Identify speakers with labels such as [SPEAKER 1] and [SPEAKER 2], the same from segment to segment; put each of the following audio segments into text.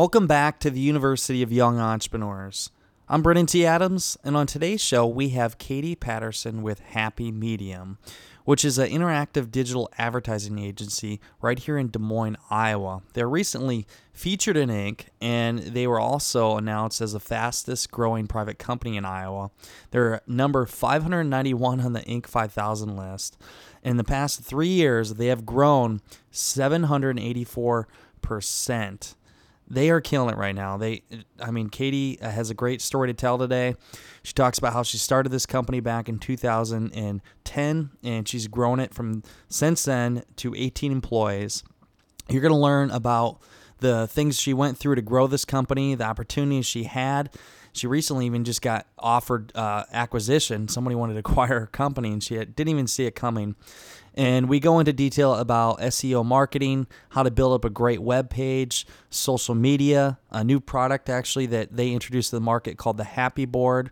[SPEAKER 1] Welcome back to the University of Young Entrepreneurs. I'm Brandon T. Adams, and on today's show, we have Katie Patterson with Happy Medium, which is an interactive digital advertising agency right here in Des Moines, Iowa. They're recently featured in Inc., and they were also announced as the fastest growing private company in Iowa. They're number 591 on the Inc. 5000 list. In the past three years, they have grown 784% they are killing it right now. They, I mean, Katie has a great story to tell today. She talks about how she started this company back in 2010, and she's grown it from since then to 18 employees. You're going to learn about the things she went through to grow this company, the opportunities she had. She recently even just got offered uh, acquisition. Somebody wanted to acquire her company, and she didn't even see it coming. And we go into detail about SEO marketing, how to build up a great web page, social media, a new product actually that they introduced to the market called the Happy Board,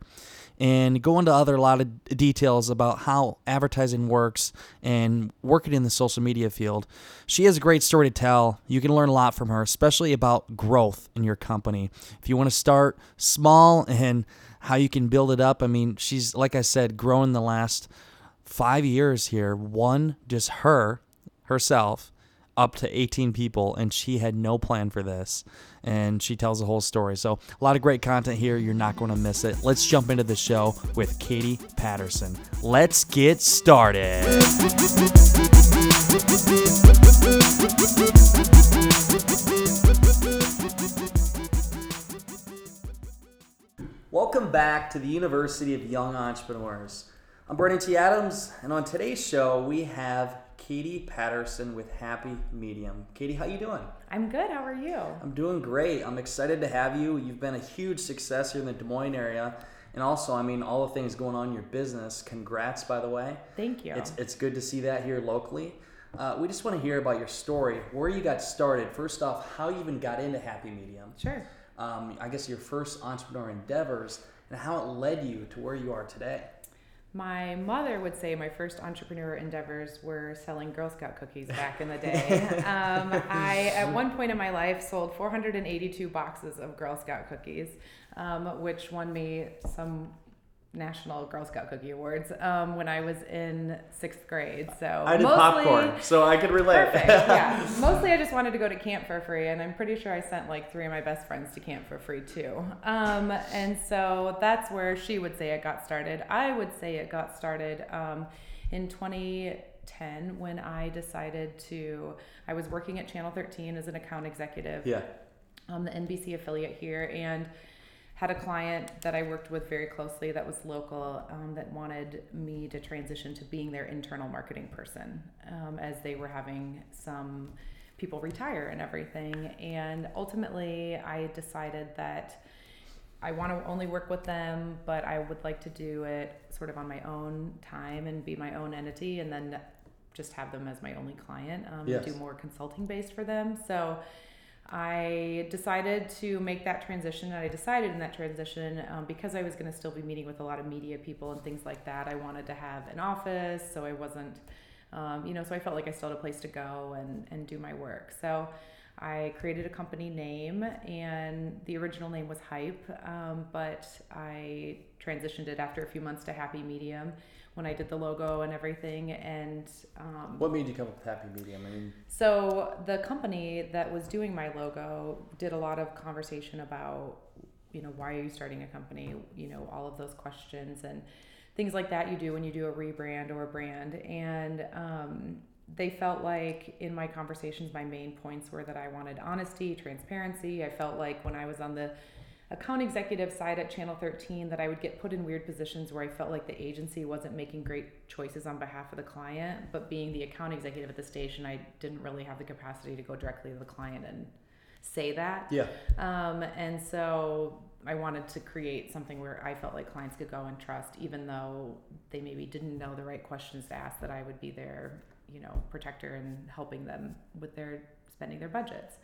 [SPEAKER 1] and go into other a lot of details about how advertising works and working in the social media field. She has a great story to tell. You can learn a lot from her, especially about growth in your company. If you want to start small and how you can build it up, I mean, she's like I said, grown the last five years here, one, just her, herself, up to 18 people, and she had no plan for this. And she tells the whole story. So, a lot of great content here. You're not going to miss it. Let's jump into the show with Katie Patterson. Let's get started. Welcome back to the University of Young Entrepreneurs. I'm Brandon T. Adams, and on today's show we have Katie Patterson with Happy Medium. Katie, how you doing?
[SPEAKER 2] I'm good. How are you?
[SPEAKER 1] I'm doing great. I'm excited to have you. You've been a huge success here in the Des Moines area. And also, I mean, all the things going on in your business. Congrats, by the way.
[SPEAKER 2] Thank you.
[SPEAKER 1] It's, it's good to see that here locally. Uh, we just want to hear about your story, where you got started. First off, how you even got into Happy Medium.
[SPEAKER 2] Sure.
[SPEAKER 1] Um, I guess your first entrepreneur endeavors and how it led you to where you are today.
[SPEAKER 2] My mother would say my first entrepreneur endeavors were selling Girl Scout cookies back in the day. um, I, at one point in my life, sold 482 boxes of Girl Scout cookies, um, which won me some National Girl Scout Cookie Awards um, when I was in sixth grade. So
[SPEAKER 1] I did mostly, popcorn, so I could relate.
[SPEAKER 2] Perfect. Yeah. mostly, I just wanted to go to camp for free, and I'm pretty sure I sent like three of my best friends to camp for free too. Um, and so that's where she would say it got started. I would say it got started um, in 2010 when I decided to. I was working at Channel 13 as an account executive.
[SPEAKER 1] Yeah.
[SPEAKER 2] On the NBC affiliate here, and had a client that I worked with very closely that was local um, that wanted me to transition to being their internal marketing person um, as they were having some people retire and everything. And ultimately, I decided that I want to only work with them, but I would like to do it sort of on my own time and be my own entity and then just have them as my only client um, yes. and do more consulting based for them. So I decided to make that transition, and I decided in that transition um, because I was going to still be meeting with a lot of media people and things like that. I wanted to have an office, so I wasn't, um, you know, so I felt like I still had a place to go and and do my work. So I created a company name, and the original name was Hype, um, but I transitioned it after a few months to Happy Medium when I did the logo and everything. And um,
[SPEAKER 1] what made you come up with Happy Medium? I mean,
[SPEAKER 2] so the company that was doing my logo did a lot of conversation about, you know, why are you starting a company? You know, all of those questions and things like that you do when you do a rebrand or a brand. And um, they felt like in my conversations, my main points were that I wanted honesty, transparency. I felt like when I was on the account executive side at Channel 13 that I would get put in weird positions where I felt like the agency wasn't making great choices on behalf of the client, but being the account executive at the station, I didn't really have the capacity to go directly to the client and say that.
[SPEAKER 1] Yeah.
[SPEAKER 2] Um, and so I wanted to create something where I felt like clients could go and trust, even though they maybe didn't know the right questions to ask, that I would be their, you know, protector and helping them with their spending their budgets.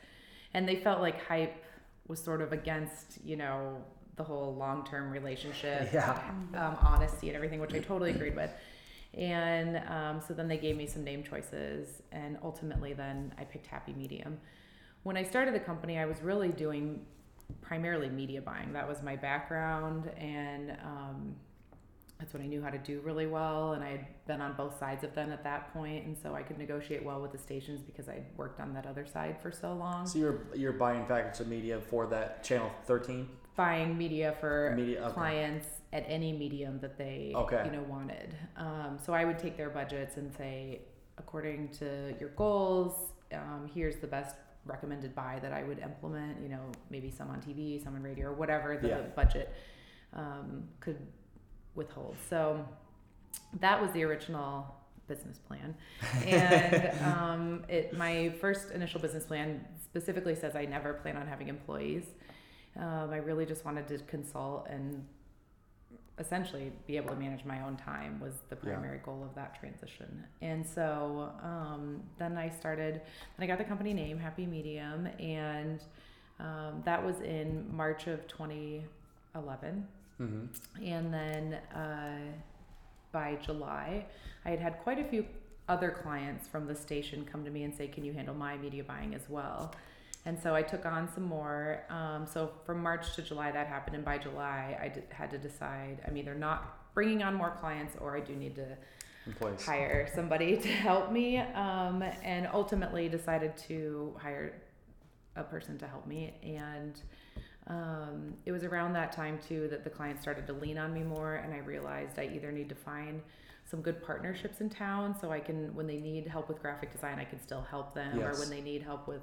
[SPEAKER 2] And they felt like hype was sort of against, you know, the whole long term relationship,
[SPEAKER 1] Yeah.
[SPEAKER 2] um, honesty, and everything, which I totally agreed with. And um, so then they gave me some name choices, and ultimately, then I picked Happy Medium. When I started the company, I was really doing primarily media buying. That was my background, and um, that's what I knew how to do really well. And I had been on both sides of them at that point, and so I could negotiate well with the stations because I worked on that other side for so long.
[SPEAKER 1] So you're you're buying packets of media for that channel 13
[SPEAKER 2] buying media for
[SPEAKER 1] media. Okay.
[SPEAKER 2] clients at any medium that they
[SPEAKER 1] Okay.
[SPEAKER 2] you know wanted. Um, so I would take their budgets and say, according to your goals, um, here's the best recommended buy that I would implement. You know, maybe some on TV, some on radio, or whatever the
[SPEAKER 1] Yeah.
[SPEAKER 2] budget um, could withhold. So that was the original business plan and um, it my first initial business plan specifically says i never plan on having employees um, I really just wanted to consult and essentially be able to manage my own time was the
[SPEAKER 1] Yeah.
[SPEAKER 2] primary goal of that transition. And so um, then I started, then I got the company name Happy Medium, and um, that was in March of 2011.
[SPEAKER 1] Mm-hmm.
[SPEAKER 2] And then uh, by July, I had had quite a few other clients from the station come to me and say, Can you handle my media buying as well? And so I took on some more. Um, so from March to July, that happened. And by July, I d- had to decide I'm either not bringing on more clients or I do need to hire somebody to help me. Um, and ultimately decided to hire a person to help me. And um, it was around that time too that the clients started to lean on me more. And I realized I either need to find some good partnerships in town so I can, when they need help with graphic design, I can still help them.
[SPEAKER 1] Yes.
[SPEAKER 2] Or when they need help with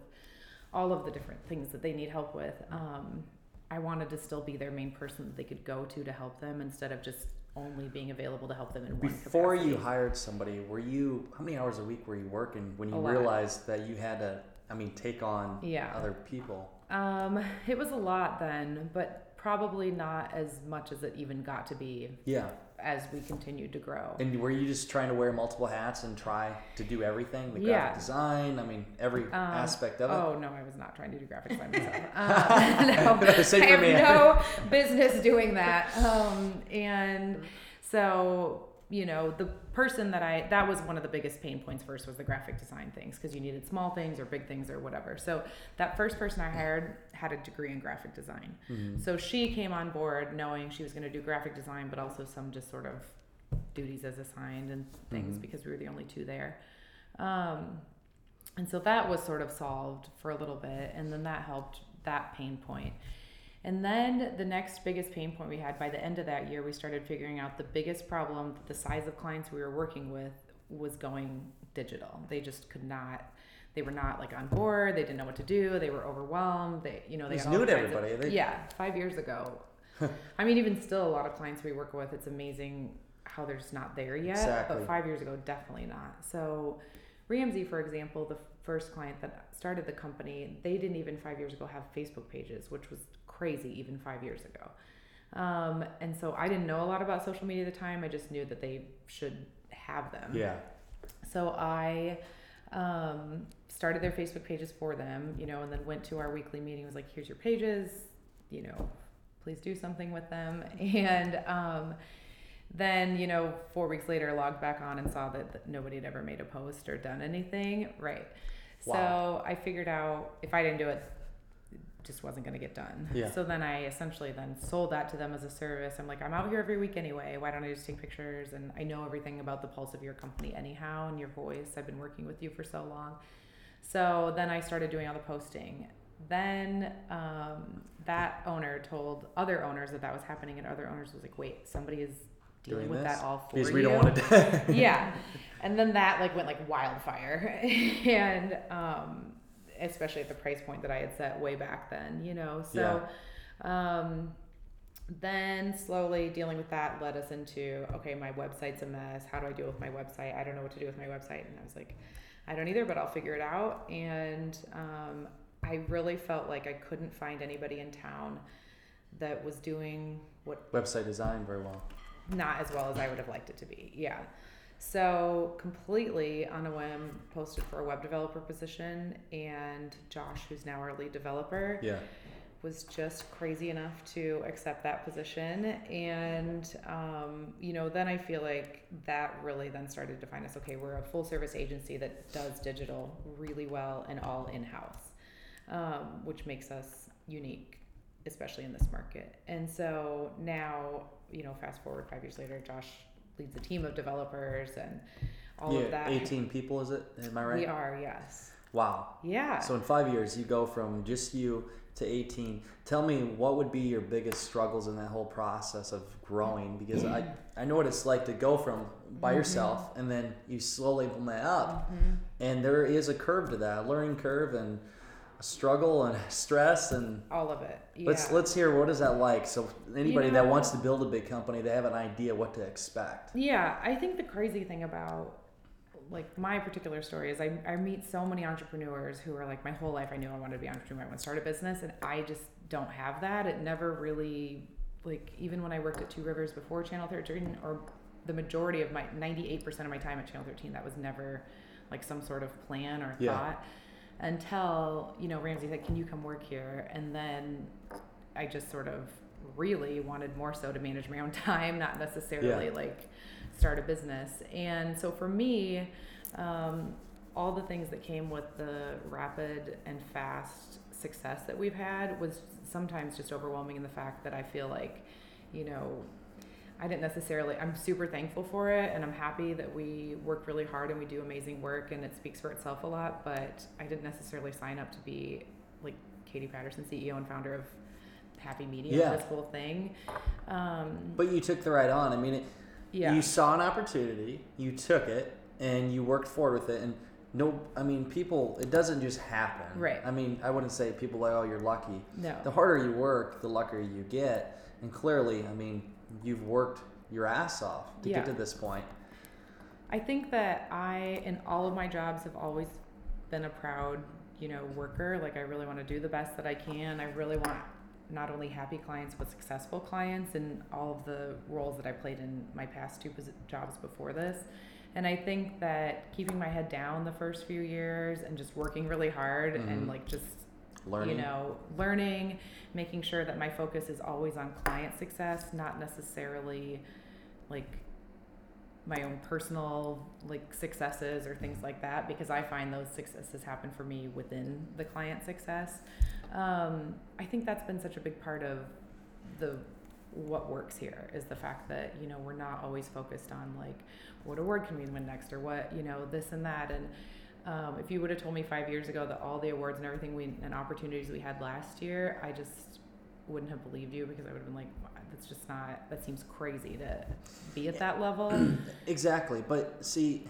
[SPEAKER 2] all of the different things that they need help with. Um, I wanted to still be their main person that they could go to to help them instead of just only being available to help them in one
[SPEAKER 1] Before you hired somebody, were you how many hours a week were you working when you realized that you had to? I mean, take on
[SPEAKER 2] Yeah.
[SPEAKER 1] other people.
[SPEAKER 2] Um, it was a lot then, but probably not as much as it even got to be
[SPEAKER 1] Yeah.
[SPEAKER 2] as we continued to grow.
[SPEAKER 1] And were you just trying to wear multiple hats and try to do everything? The
[SPEAKER 2] Yeah.
[SPEAKER 1] graphic design. I mean, every
[SPEAKER 2] Um,
[SPEAKER 1] aspect of it.
[SPEAKER 2] Oh no, I was not trying to do graphic design myself. Um, no,
[SPEAKER 1] Same
[SPEAKER 2] I have no business doing that. Um, and so you know, the person that I that was one of the biggest pain points first was the graphic design things because you needed small things or big things or whatever. So that first person I hired had a degree in graphic design.
[SPEAKER 1] Mhm.
[SPEAKER 2] So she came on board knowing she was going to do graphic design, but also some just sort of duties as assigned and things
[SPEAKER 1] Mhm.
[SPEAKER 2] because we were the only two there. Um, and so that was sort of solved for a little bit, and then that helped that pain point. And then the next biggest pain point we had by the end of that year, we started figuring out the biggest problem the size of clients we were working with was going digital. They just could not. They were not like on board. They didn't know what to do. They were overwhelmed. They, you know, they had
[SPEAKER 1] to
[SPEAKER 2] kinds of-
[SPEAKER 1] everybody. They-
[SPEAKER 2] yeah, five years ago. I mean, even still, a lot of clients we work with, it's amazing how they're just not there yet.
[SPEAKER 1] Exactly.
[SPEAKER 2] But five years ago, definitely not. So, Ramsey, for example, the first client that started the company, they didn't even five years ago have Facebook pages, which was crazy even five years ago. Um, and so I didn't know a lot about social media at the time. I just knew that they should have them.
[SPEAKER 1] Yeah.
[SPEAKER 2] So I um, started their Facebook pages for them, you know, and then went to our weekly meeting. Was like, here's your pages, you know, please do something with them. And um, then, you know, four weeks later, logged back on and saw that, that nobody had ever made a post or done anything. Right.
[SPEAKER 1] Wow.
[SPEAKER 2] So I figured out if I didn't do it just wasn't going to get done.
[SPEAKER 1] Yeah.
[SPEAKER 2] So then I essentially then sold that to them as a service. I'm like, I'm out here every week anyway. Why don't I just take pictures? And I know everything about the pulse of your company anyhow and your voice. I've been working with you for so long. So then I started doing all the posting. Then um, that owner told other owners that that was happening, and other owners was like, "Wait, somebody is dealing with
[SPEAKER 1] this?
[SPEAKER 2] that all for
[SPEAKER 1] Because
[SPEAKER 2] you."
[SPEAKER 1] we don't want to.
[SPEAKER 2] yeah and then that like went like wildfire and um especially at the price point that i had set way back then you know so um then slowly dealing with that led us into okay my website's a mess how do i deal with my website i don't know what to do with my website and i was like i don't either but i'll figure it out and um I I really felt like I couldn't find anybody in town that was doing what
[SPEAKER 1] Website design very well.
[SPEAKER 2] not as well as I would have liked it to be. Yeah. So completely on a whim, posted for a web developer position, and Josh, who's now our lead developer,
[SPEAKER 1] Yeah.
[SPEAKER 2] was just crazy enough to accept that position. And, um, you know, then I feel like that really then started to define us. Okay, we're a full service agency that does digital really well and all in house, um, which makes us unique, especially in this market. And so now, you know, fast forward five years later, Josh leads a team of developers and all
[SPEAKER 1] yeah.
[SPEAKER 2] of that.
[SPEAKER 1] 18 people, is it? Am I right?
[SPEAKER 2] We are, yes.
[SPEAKER 1] Wow.
[SPEAKER 2] Yeah.
[SPEAKER 1] So in five years, you go from just you to 18. Tell me what would be your biggest struggles in that whole process of growing? Because I, I know what it's like to go from by
[SPEAKER 2] Mm-hmm.
[SPEAKER 1] yourself and then you slowly implement up. And there is a curve to that, a learning curve and struggle and stress and
[SPEAKER 2] all of it. Yeah.
[SPEAKER 1] let's let's hear what is that like so anybody that
[SPEAKER 2] know-
[SPEAKER 1] wants to build a big company they have an idea what to expect
[SPEAKER 2] Yeah, I think the crazy thing about like my particular story is I, I meet so many entrepreneurs who are like my whole life I knew I wanted to be an entrepreneur, I want to start a business and I just don't have that. It never really like even when I worked at Two Rivers before Channel 13 or the majority of my 98% of my time at Channel 13 that was never like some sort of plan or
[SPEAKER 1] Yeah.
[SPEAKER 2] thought until you know Ramsey said can you come work here and then I just sort of really wanted more so to manage my own time not necessarily
[SPEAKER 1] Yeah.
[SPEAKER 2] like start a business and so for me um, all the things that came with the rapid and fast success that we've had was sometimes just overwhelming in the fact that I feel like you know I didn't necessarily, I'm super thankful for it and I'm happy that we work really hard and we do amazing work and it speaks for itself a lot, but I didn't necessarily sign up to be like Katie Patterson, CEO and founder of Happy Media,
[SPEAKER 1] Yeah.
[SPEAKER 2] this whole thing. Um,
[SPEAKER 1] but you took the right on i mean it,
[SPEAKER 2] yeah.
[SPEAKER 1] you saw an opportunity you took it and you worked forward with it and no i mean people it doesn't just happen
[SPEAKER 2] Right.
[SPEAKER 1] i mean i wouldn't say people like oh you're lucky
[SPEAKER 2] no.
[SPEAKER 1] the harder you work the luckier you get and clearly i mean you've worked your ass off to
[SPEAKER 2] Yeah.
[SPEAKER 1] get to this point
[SPEAKER 2] I think that I, in all of my jobs, have always been a proud, you know, worker. Like I really want to do the best that I can. I really want not only happy clients but successful clients in all of the roles that I played in my past two jobs before this. And I think that keeping my head down the first few years and just working really hard
[SPEAKER 1] Mhm.
[SPEAKER 2] and like just
[SPEAKER 1] learning
[SPEAKER 2] you know, learning, making sure that my focus is always on client success, not necessarily like my own personal like successes or things like that because I find those successes happen for me within the client success. Um, I think that's been such a big part of the what works here is the fact that you know we're not always focused on like what award can we win next or what you know this and that and um, if you would have told me five years ago that all the awards and everything we and opportunities we had last year, I just wouldn't have believed you because I would have been like, that's just not. That seems crazy to be at that level.
[SPEAKER 1] Exactly, but see,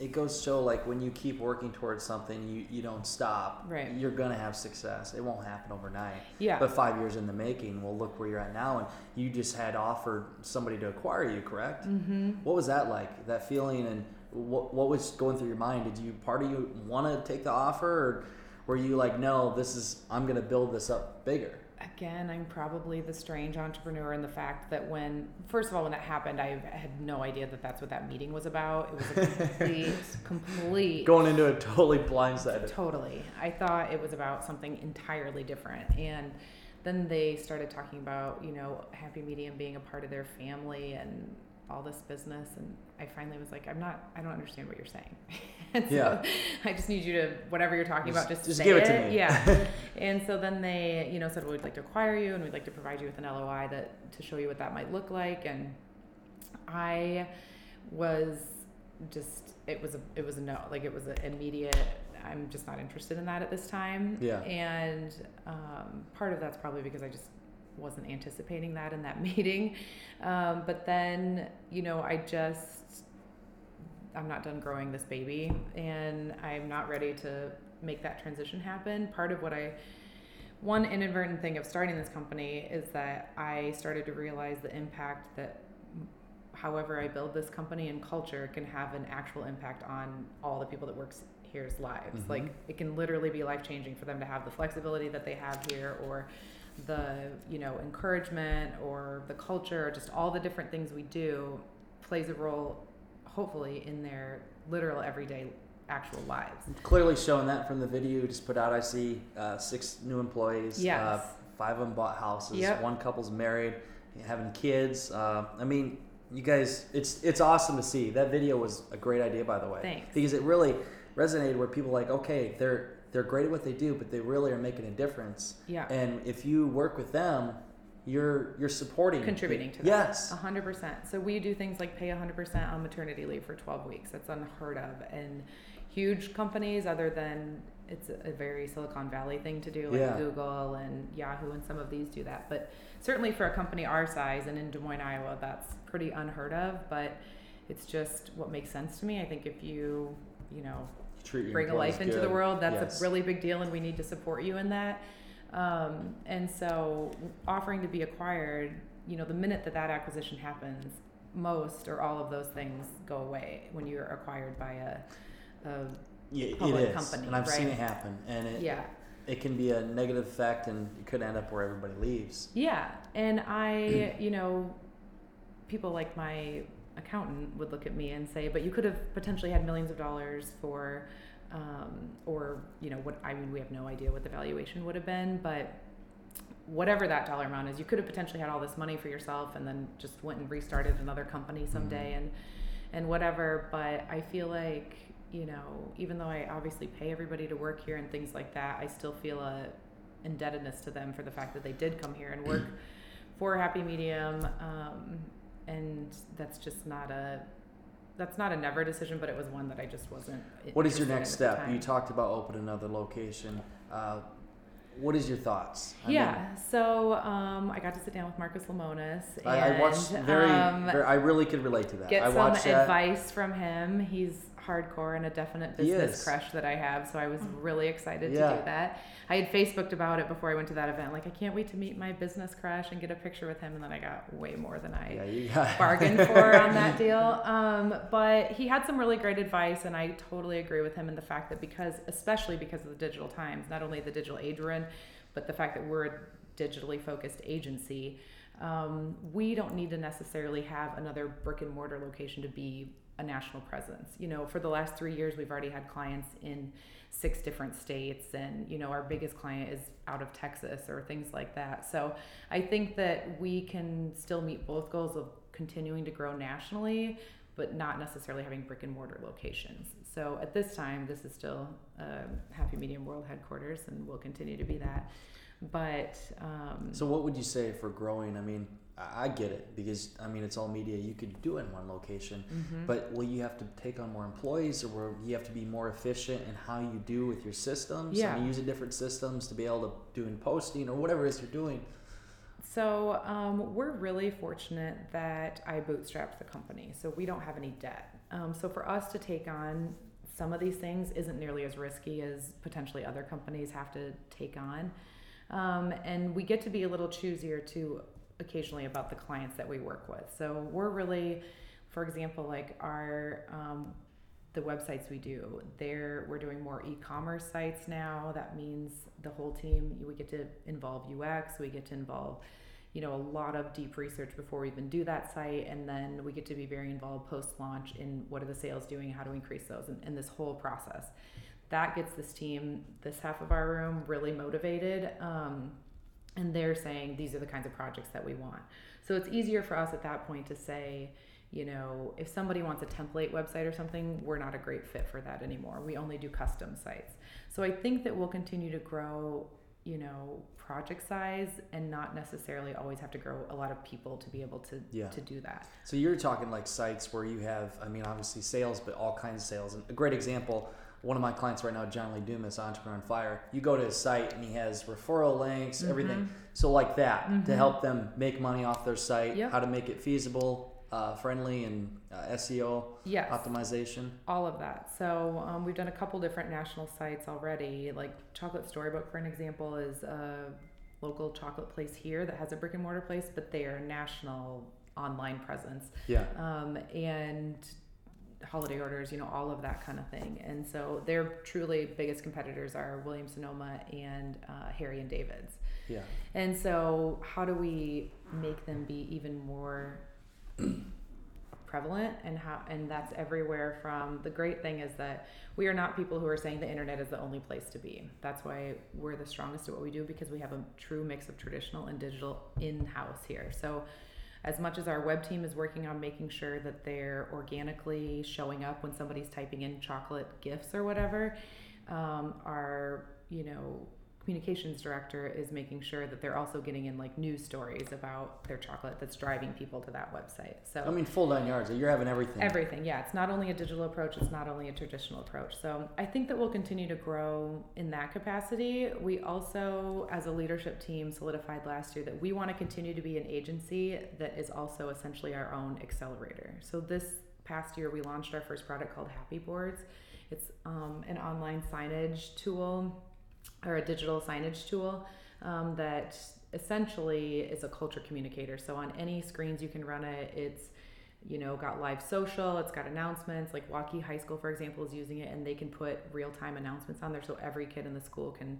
[SPEAKER 1] it goes so like when you keep working towards something, you, you don't stop.
[SPEAKER 2] Right.
[SPEAKER 1] You're gonna have success. It won't happen overnight.
[SPEAKER 2] Yeah.
[SPEAKER 1] But five years in the making, well, look where you're at now, and you just had offered somebody to acquire you, correct?
[SPEAKER 2] mm-hmm.
[SPEAKER 1] What was that like? That feeling, and what what was going through your mind? Did you part of you want to take the offer, or were you like, no, this is I'm gonna build this up bigger?
[SPEAKER 2] Again, I'm probably the strange entrepreneur in the fact that when, first of all, when that happened, I had no idea that that's what that meeting was about. It was a complete, complete
[SPEAKER 1] Going into it totally blindsided.
[SPEAKER 2] Totally. I thought it was about something entirely different. And then they started talking about, you know, Happy Medium being a part of their family and all this business. And I finally was like, I'm not, I don't understand what you're saying. and so
[SPEAKER 1] Yeah.
[SPEAKER 2] I just need you to, whatever you're talking about,
[SPEAKER 1] Just-
[SPEAKER 2] just,
[SPEAKER 1] just
[SPEAKER 2] say
[SPEAKER 1] give it to me.
[SPEAKER 2] Yeah. and so then they, you know, said, well, we'd like to acquire you and we'd like to provide you with an LOI that to show you what that might look like. And I was just it was a it was a no like it was an immediate i'm just not interested in that at this time
[SPEAKER 1] Yeah.
[SPEAKER 2] and um, part of that's probably because i just wasn't anticipating that in that meeting um, but then you know i just i'm not done growing this baby and i'm not ready to make that transition happen part of what i one inadvertent thing of starting this company is that i started to realize the impact that however I build this company and culture can have an actual impact on all the people that works here's lives.
[SPEAKER 1] Mhm.
[SPEAKER 2] Like it can literally be life changing for them to have the flexibility that they have here, or the you know encouragement, or the culture, or just all the different things we do plays a role, hopefully, in their literal everyday actual lives.
[SPEAKER 1] Clearly showing that from the video you just put out. I see uh, six new employees.
[SPEAKER 2] Yes.
[SPEAKER 1] Uh, five of them bought houses.
[SPEAKER 2] Yep.
[SPEAKER 1] One couple's married, having kids. Uh, I mean, you guys, it's it's awesome to see. That video was a great idea, by the way.
[SPEAKER 2] Thanks.
[SPEAKER 1] Because it really resonated where people like, okay, they're they're great at what they do, but they really are making a difference.
[SPEAKER 2] Yeah.
[SPEAKER 1] And if you work with them, you're you're supporting,
[SPEAKER 2] Contributing to that.
[SPEAKER 1] Yes.
[SPEAKER 2] A hundred percent. So we do things like pay a hundred percent on maternity leave for twelve weeks. That's unheard of. And huge companies, other than it's a very Silicon Valley thing to do, like
[SPEAKER 1] Yeah.
[SPEAKER 2] Google and Yahoo, and some of these do that. But certainly for a company our size and in Des Moines, Iowa, that's pretty unheard of. But it's just what makes sense to me. I think if you, you know,
[SPEAKER 1] Treat
[SPEAKER 2] bring a life into the world. That's
[SPEAKER 1] Yes.
[SPEAKER 2] a really big deal, and we need to support you in that. Um, and so, offering to be acquired, you know, the minute that that acquisition happens, most or all of those things go away when you're acquired by a, a
[SPEAKER 1] Yeah, it
[SPEAKER 2] public
[SPEAKER 1] is,
[SPEAKER 2] company,
[SPEAKER 1] and I've seen it happen, and it
[SPEAKER 2] yeah.
[SPEAKER 1] it can be a negative effect, and it could end up where everybody leaves.
[SPEAKER 2] Yeah, and I, you know, people like my accountant would look at me and say, "But you could have potentially had millions of dollars for, um, or you know, what I mean, we have no idea what the valuation would have been, but whatever that dollar amount is, you could have potentially had all this money for yourself and then just went and restarted another company someday and and whatever. But I feel like you know, even though I obviously pay everybody to work here and things like that, I still feel a indebtedness to them for the fact that they did come here and work for Happy Medium. Um, and that's just not a that's not a never decision, but it was one that I just wasn't.
[SPEAKER 1] What is your next step? You talked about opening another location. Uh, what is your thoughts? I mean,
[SPEAKER 2] yeah, so um, I got to sit down with Marcus Lemonis and
[SPEAKER 1] I, I watched very,
[SPEAKER 2] um,
[SPEAKER 1] very. I really could relate to that.
[SPEAKER 2] get
[SPEAKER 1] I
[SPEAKER 2] some
[SPEAKER 1] watched that.
[SPEAKER 2] advice from him. He's hardcore and a definite business
[SPEAKER 1] is.
[SPEAKER 2] crush that I have, so I was really excited
[SPEAKER 1] Yeah.
[SPEAKER 2] to do that. I had Facebooked about it before I went to that event. Like, I can't wait to meet my business crush and get a picture with him, and then I got way more than I
[SPEAKER 1] Yeah, got
[SPEAKER 2] bargained for on that deal. Um, but he had some really great advice, and I totally agree with him in the fact that because, especially because of the digital times, not only the digital age we're in, but the fact that we're a digitally focused agency, um, we don't need to necessarily have another brick and mortar location to be a national presence. You know, for the last three years, we've already had clients in six different states, and you know, our biggest client is out of Texas or things like that. So I think that we can still meet both goals of continuing to grow nationally, but not necessarily having brick and mortar locations. So at this time, this is still um, Happy Medium World headquarters, and will continue to be that. But um,
[SPEAKER 1] So what would you say for growing? I mean, I get it because I mean it's all media. You could do it in one location,
[SPEAKER 2] mhm.
[SPEAKER 1] but will you have to take on more employees, or will you have to be more efficient in how you do with your systems?
[SPEAKER 2] Yeah.
[SPEAKER 1] I mean, using different systems to be able to do in posting or whatever it is you're doing.
[SPEAKER 2] So um, we're really fortunate that I bootstrapped the company, so we don't have any debt. Um, so for us to take on some of these things isn't nearly as risky as potentially other companies have to take on, um, and we get to be a little choosier too occasionally about the clients that we work with. So we're really, for example, like our um, the websites we do there we're doing more e-commerce sites now. That means the whole team we get to involve ux we get to involve you know a lot of deep research before we even do that site. And then we get to be very involved post launch in what are the sales doing how to increase those and, and this whole process. That gets this team this half of our room really motivated um, and they're saying these are the kinds of projects that we want so it's easier for us at that point to say you know, if somebody wants a template website or something, we're not a great fit for that anymore. We only do custom sites. So I think that we'll continue to grow, you know, project size and not necessarily always have to grow a lot of people to be able to
[SPEAKER 1] Yeah.
[SPEAKER 2] to do that.
[SPEAKER 1] So you're talking like sites where you have, I mean, obviously sales, but all kinds of sales. And a great example, one of my clients right now, John Lee Dumas, Entrepreneur on Fire. You go to his site and he has referral links, everything. So like that to help them make money off their site,
[SPEAKER 2] Yep.
[SPEAKER 1] how to make it feasible, uh, friendly, and uh, SEO
[SPEAKER 2] Yes.
[SPEAKER 1] optimization.
[SPEAKER 2] all of that. So um, we've done a couple different national sites already. Like Chocolate Storybook, for an example, is a local chocolate place here that has a brick and mortar place, but they are a national online presence.
[SPEAKER 1] Yeah.
[SPEAKER 2] Um, and holiday orders, you know, all of that kind of thing. And so their truly biggest competitors are Williams Sonoma and uh, Harry and David's.
[SPEAKER 1] Yeah.
[SPEAKER 2] And so, how do we make them be even more prevalent and how and that's everywhere from the great thing is that we are not people who are saying the internet is the only place to be. That's why we're the strongest at what we do because we have a true mix of traditional and digital in-house here. So as much as our web team is working on making sure that they're organically showing up when somebody's typing in chocolate gifts or whatever, um, our you know communications director is making sure that they're also getting in like news stories about their chocolate that's driving people to that website. So
[SPEAKER 1] I mean, full nine yards. You're having everything.
[SPEAKER 2] Everything, yeah. It's not only a digital approach, it's not only a traditional approach. So I think that we'll continue to grow in that capacity. We also, as a leadership team, solidified last year that we want to continue to be an agency that is also essentially our own accelerator. So this past year, we launched our first product called Happy Boards. It's um, an online signage tool or a digital signage tool um, that essentially is a culture communicator. So on any screens you can run it. It's you know got live social. It's got announcements. Like Waukee High School, for example, is using it, and they can put real time announcements on there, so every kid in the school can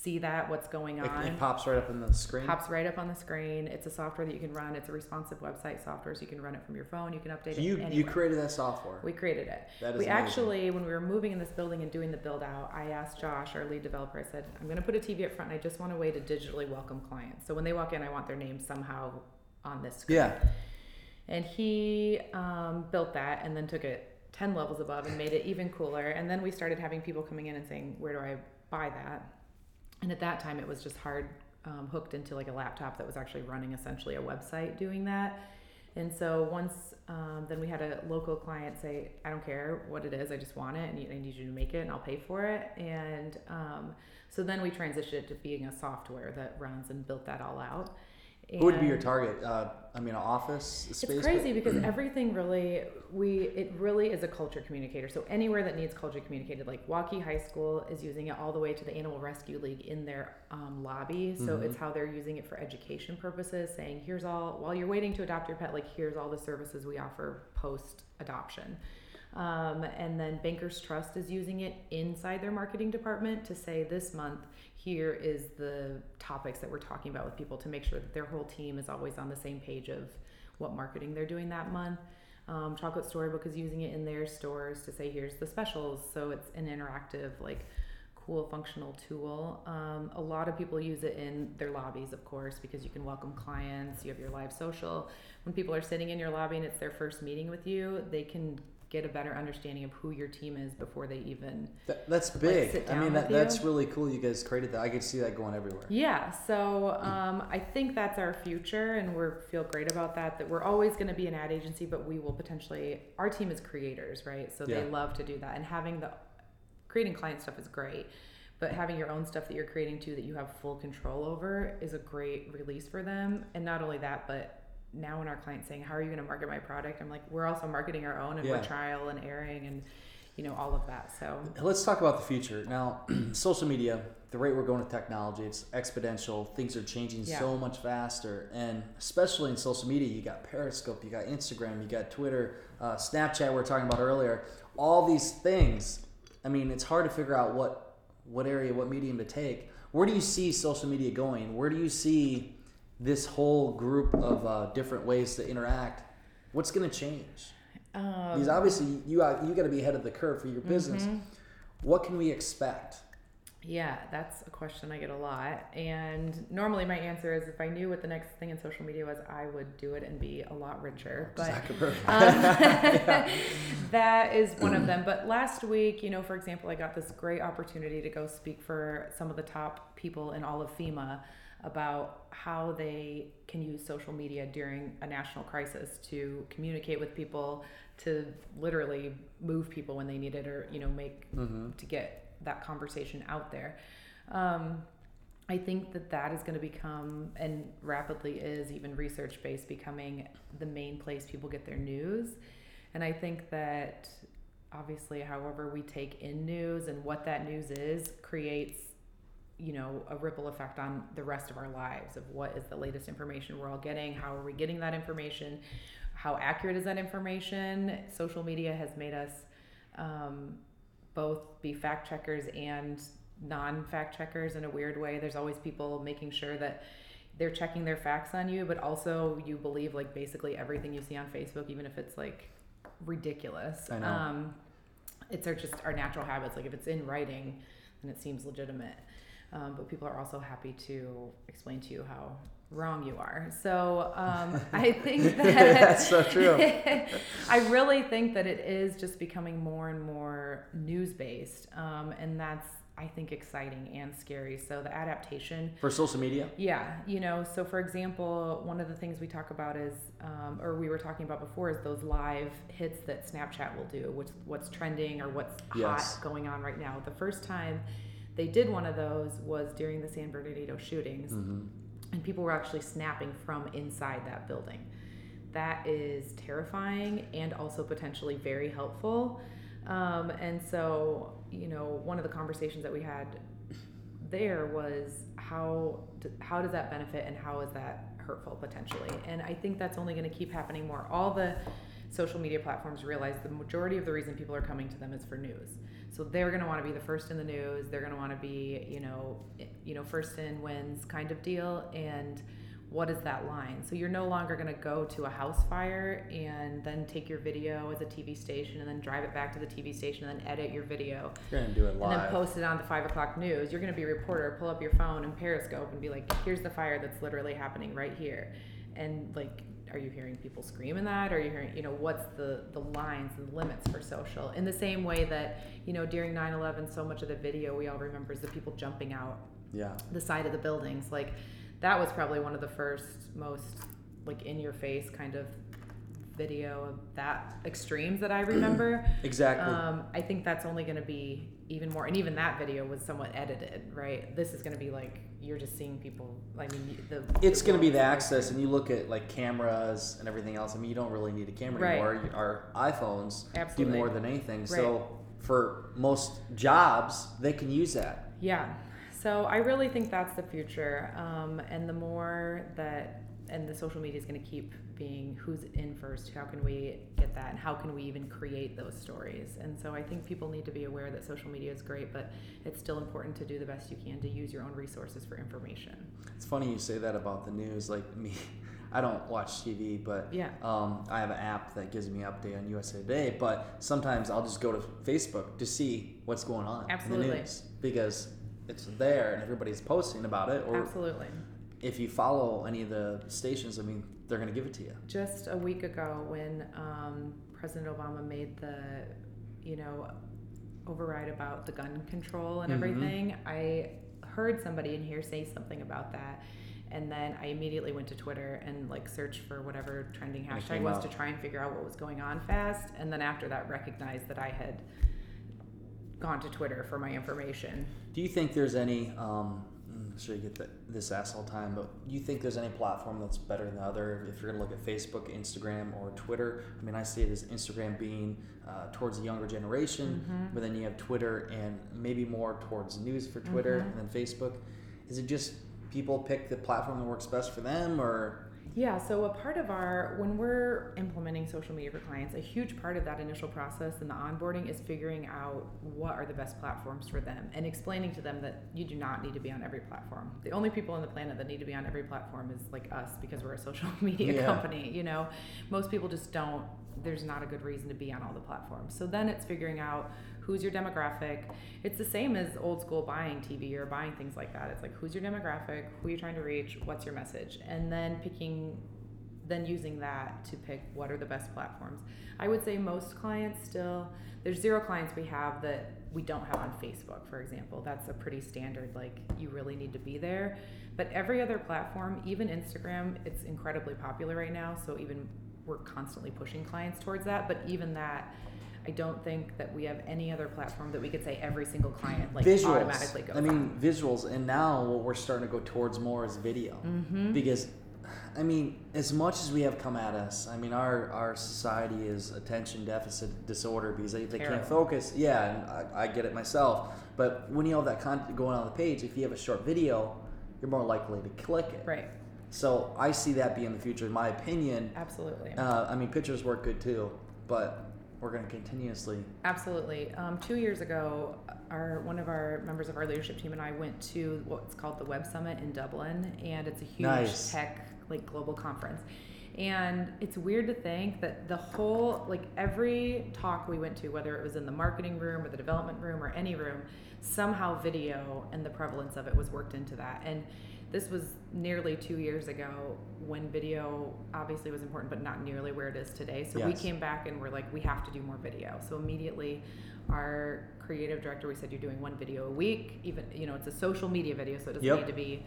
[SPEAKER 2] see that what's going on.
[SPEAKER 1] It, it, pops right up in the screen.
[SPEAKER 2] Pops right up on the screen. It's a software that you can run. It's a responsive website software, so you can run it from your phone. You can update it.
[SPEAKER 1] so you,
[SPEAKER 2] it.
[SPEAKER 1] You created that software.
[SPEAKER 2] We created it.
[SPEAKER 1] That is
[SPEAKER 2] we
[SPEAKER 1] amazing.
[SPEAKER 2] actually, when we were moving in this building and doing the build out, I asked Josh, our lead developer. I said, "I'm going to put a TV up front. and I just want a way to digitally welcome clients. So when they walk in, I want their name somehow on this screen."
[SPEAKER 1] Yeah.
[SPEAKER 2] And he um, built that and then took it 10 levels above and made it even cooler. And then we started having people coming in and saying, Where do I buy that? And at that time, it was just hard um, hooked into like a laptop that was actually running essentially a website doing that. And so once um, then we had a local client say, I don't care what it is, I just want it and I need you to make it and I'll pay for it. And um, so then we transitioned it to being a software that runs and built that all out.
[SPEAKER 1] Who would be your target? Uh, I mean, an office space.
[SPEAKER 2] It's crazy because everything really we it really is a culture communicator. So anywhere that needs culture communicated, like Waukee High School is using it all the way to the Animal Rescue League in their um, lobby. So
[SPEAKER 1] Mhm.
[SPEAKER 2] it's how they're using it for education purposes, saying here's all while you're waiting to adopt your pet, like here's all the services we offer post adoption. Um, and then Bankers Trust is using it inside their marketing department to say this month, here is the topics that we're talking about with people to make sure that their whole team is always on the same page of what marketing they're doing that month. Um, Chocolate Storybook is using it in their stores to say, here's the specials. So it's an interactive, like, cool functional tool. Um, a lot of people use it in their lobbies, of course, because you can welcome clients, you have your live social. When people are sitting in your lobby and it's their first meeting with you, they can get a better understanding of who your team is before they even
[SPEAKER 1] That, that's big.
[SPEAKER 2] sit
[SPEAKER 1] I mean, that, that's really cool. You guys created that. I could see that going everywhere.
[SPEAKER 2] yeah so um, i think that's our future and we feel great about that that we're always going to be an ad agency but we will potentially our team is creators right so
[SPEAKER 1] Yeah.
[SPEAKER 2] they love to do that and having the creating client stuff is great but having your own stuff that you're creating too that you have full control over is a great release for them and not only that but now when our clients saying how are you going to market my product i'm like we're also marketing our own and
[SPEAKER 1] Yeah.
[SPEAKER 2] we're trial and airing and you know all of that so
[SPEAKER 1] Let's talk about the future. Now, social media, the rate we're going with technology, it's exponential. Things are changing
[SPEAKER 2] Yeah.
[SPEAKER 1] so much faster. And especially in social media, you got Periscope, you got Instagram, you got Twitter, uh, Snapchat, we were talking about earlier. All these things, I mean, it's hard to figure out what, what area, what medium to take. Where do you see social media going? Where do you see this whole group of uh, different ways to interact? What's going to change?
[SPEAKER 2] um,
[SPEAKER 1] Because obviously you you got to be ahead of the curve for your business.
[SPEAKER 2] mhm.
[SPEAKER 1] What can we expect?
[SPEAKER 2] Yeah, that's a question I get a lot. And normally my answer is if I knew what the next thing in social media was, I would do it and be a lot richer. But
[SPEAKER 1] Zuckerberg.
[SPEAKER 2] um, that is one of them. But last week, you know, for example, I got this great opportunity to go speak for some of the top people in all of FEMA about how they can use social media during a national crisis to communicate with people, to literally move people when they need it, or you know, make
[SPEAKER 1] hmm
[SPEAKER 2] to get that conversation out there. Um, I think that that is going to become, and rapidly is, even research based, becoming the main place people get their news. And I think that obviously, however we take in news and what that news is, creates you know a ripple effect on the rest of our lives of what is the latest information we're all getting how are we getting that information how accurate is that information? Social media has made us um, both be fact checkers and non fact checkers in a weird way. There's always people making sure that they're checking their facts on you but also you believe like basically everything you see on facebook even if it's like ridiculous.
[SPEAKER 1] I know.
[SPEAKER 2] um it's our just our natural habits. Like if it's in writing then it seems legitimate um, but people are also happy to explain to you how wrong you are. So um, I think that
[SPEAKER 1] That's so true.
[SPEAKER 2] I really think that it is just becoming more and more news based, um, and that's I think exciting and scary. So the adaptation.
[SPEAKER 1] For social media?
[SPEAKER 2] Yeah, you know, so for example, one of the things we talk about is, um, or we were talking about before, is those live hits that Snapchat will do, which what's trending or what's
[SPEAKER 1] Yes.
[SPEAKER 2] hot going on right now. The first time they did one of those was during the San Bernardino shootings,
[SPEAKER 1] Mm-hmm.
[SPEAKER 2] and people were actually snapping from inside that building. That is terrifying and also potentially very helpful. Um, and so, you know, one of the conversations that we had there was how how does that benefit and how is that hurtful potentially? And I think that's only going to keep happening more. All the social media platforms realize the majority of the reason people are coming to them is for news. So they're going to want to be the first in the news. They're going to want to be, you know, you know, first in wins kind of deal. And what is that line? So you're no longer going to go to a house fire and then take your video as a TV station and then drive it back to the TV station and then edit your video
[SPEAKER 1] You're gonna do it live.
[SPEAKER 2] and then post it on the five o'clock news. You're going to be a reporter, pull up your phone and Periscope and be like, here's the fire that's literally happening right here. And like, are you hearing people screaming that? Are you hearing, you know, what's the, the lines and limits for social? In the same way that, you know, during 9 11, so much of the video we all remember is the people jumping out
[SPEAKER 1] yeah.
[SPEAKER 2] the side of the buildings. Like, that was probably one of the first, most like in your face kind of video of that extremes that I remember.
[SPEAKER 1] Exactly.
[SPEAKER 2] Um, I think that's only going to be even more, and even that video was somewhat edited, right? This is going to be like you're just seeing people. I mean, the
[SPEAKER 1] it's going to be the access, and you look at like cameras and everything else. I mean, you don't really need a camera
[SPEAKER 2] Right.
[SPEAKER 1] anymore. Our iPhones
[SPEAKER 2] Absolutely.
[SPEAKER 1] do more than anything.
[SPEAKER 2] Right.
[SPEAKER 1] So for most jobs, they can use that.
[SPEAKER 2] Yeah. So I really think that's the future, um, and the more that and the social media is going to keep being who's in first how can we get that and how can we even create those stories and so i think people need to be aware that social media is great but it's still important to do the best you can to use your own resources for information
[SPEAKER 1] It's funny you say that about the news. Like me, I don't watch TV, but
[SPEAKER 2] Yeah.
[SPEAKER 1] um, I have an app that gives me update on USA Today. But sometimes I'll just go to Facebook to see what's going on in the news because it's there and everybody's posting about it. Or
[SPEAKER 2] absolutely
[SPEAKER 1] if you follow any of the stations, I mean, they're going to give it to you.
[SPEAKER 2] just a week ago when um, President Obama made the, you know, override about the gun control and
[SPEAKER 1] Mhm.
[SPEAKER 2] everything, I heard somebody in here say something about that. And then I immediately went to Twitter and like searched for whatever trending hashtag was to try and figure out what was going on fast. And then after that, recognized that I had gone to Twitter for my information.
[SPEAKER 1] Do you think there's any? Um, sure you get the, this asked all the time, but you think there's any platform that's better than the other? If you're gonna look at Facebook, Instagram, or Twitter, I mean, I see it as Instagram being uh, towards the younger generation,
[SPEAKER 2] Mhm.
[SPEAKER 1] but then you have Twitter and maybe more towards news for Twitter,
[SPEAKER 2] Mhm.
[SPEAKER 1] and then Facebook. Is it just people pick the platform that works best for them, or
[SPEAKER 2] Yeah, so a part of our, when we're implementing social media for clients, a huge part of that initial process and the onboarding is figuring out what are the best platforms for them and explaining to them that you do not need to be on every platform. The only people on the planet that need to be on every platform is like us because we're a social media
[SPEAKER 1] Yeah.
[SPEAKER 2] company, you know. Most people just don't, there's not a good reason to be on all the platforms. So then it's figuring out who's your demographic. It's the same as old school buying TV or buying things like that. It's like who's your demographic, who are you're trying to reach, what's your message, and then picking, then using that to pick what are the best platforms. I would say most clients still, there's zero clients we have that we don't have on Facebook, for example. That's a pretty standard, like you really need to be there. But every other platform, even Instagram, it's incredibly popular right now. So even we're constantly pushing clients towards that. But even that, I don't think that we have any other platform that we could say every single client like
[SPEAKER 1] visuals?
[SPEAKER 2] automatically goes
[SPEAKER 1] I mean,
[SPEAKER 2] on.
[SPEAKER 1] visuals, and now what we're starting to go towards more is video.
[SPEAKER 2] Mm-hmm.
[SPEAKER 1] because I mean, as much as we have come at us, I mean, our our society is attention deficit disorder because they, they can't focus. Yeah, and I, I get it myself. But when you have that content going on the page, if you have a short video, you're more likely to click it.
[SPEAKER 2] Right.
[SPEAKER 1] So I see that being the future, in my opinion.
[SPEAKER 2] Absolutely.
[SPEAKER 1] Uh, I mean, pictures work good too, but we're going to continuously.
[SPEAKER 2] Absolutely. Um, two years ago, our one of our members of our leadership team and I went to what's called the Web Summit in Dublin, and it's a huge
[SPEAKER 1] Nice.
[SPEAKER 2] tech like global conference. And it's weird to think that the whole like every talk we went to, whether it was in the marketing room or the development room or any room, somehow video and the prevalence of it was worked into that. And this was nearly two years ago when video obviously was important, but not nearly where it is today. So we came back and we're like, we have to do more video. So immediately, our creative director, we said, you're doing one video a week. Even you know, it's a social media video, so it doesn't
[SPEAKER 1] Yep.
[SPEAKER 2] need to be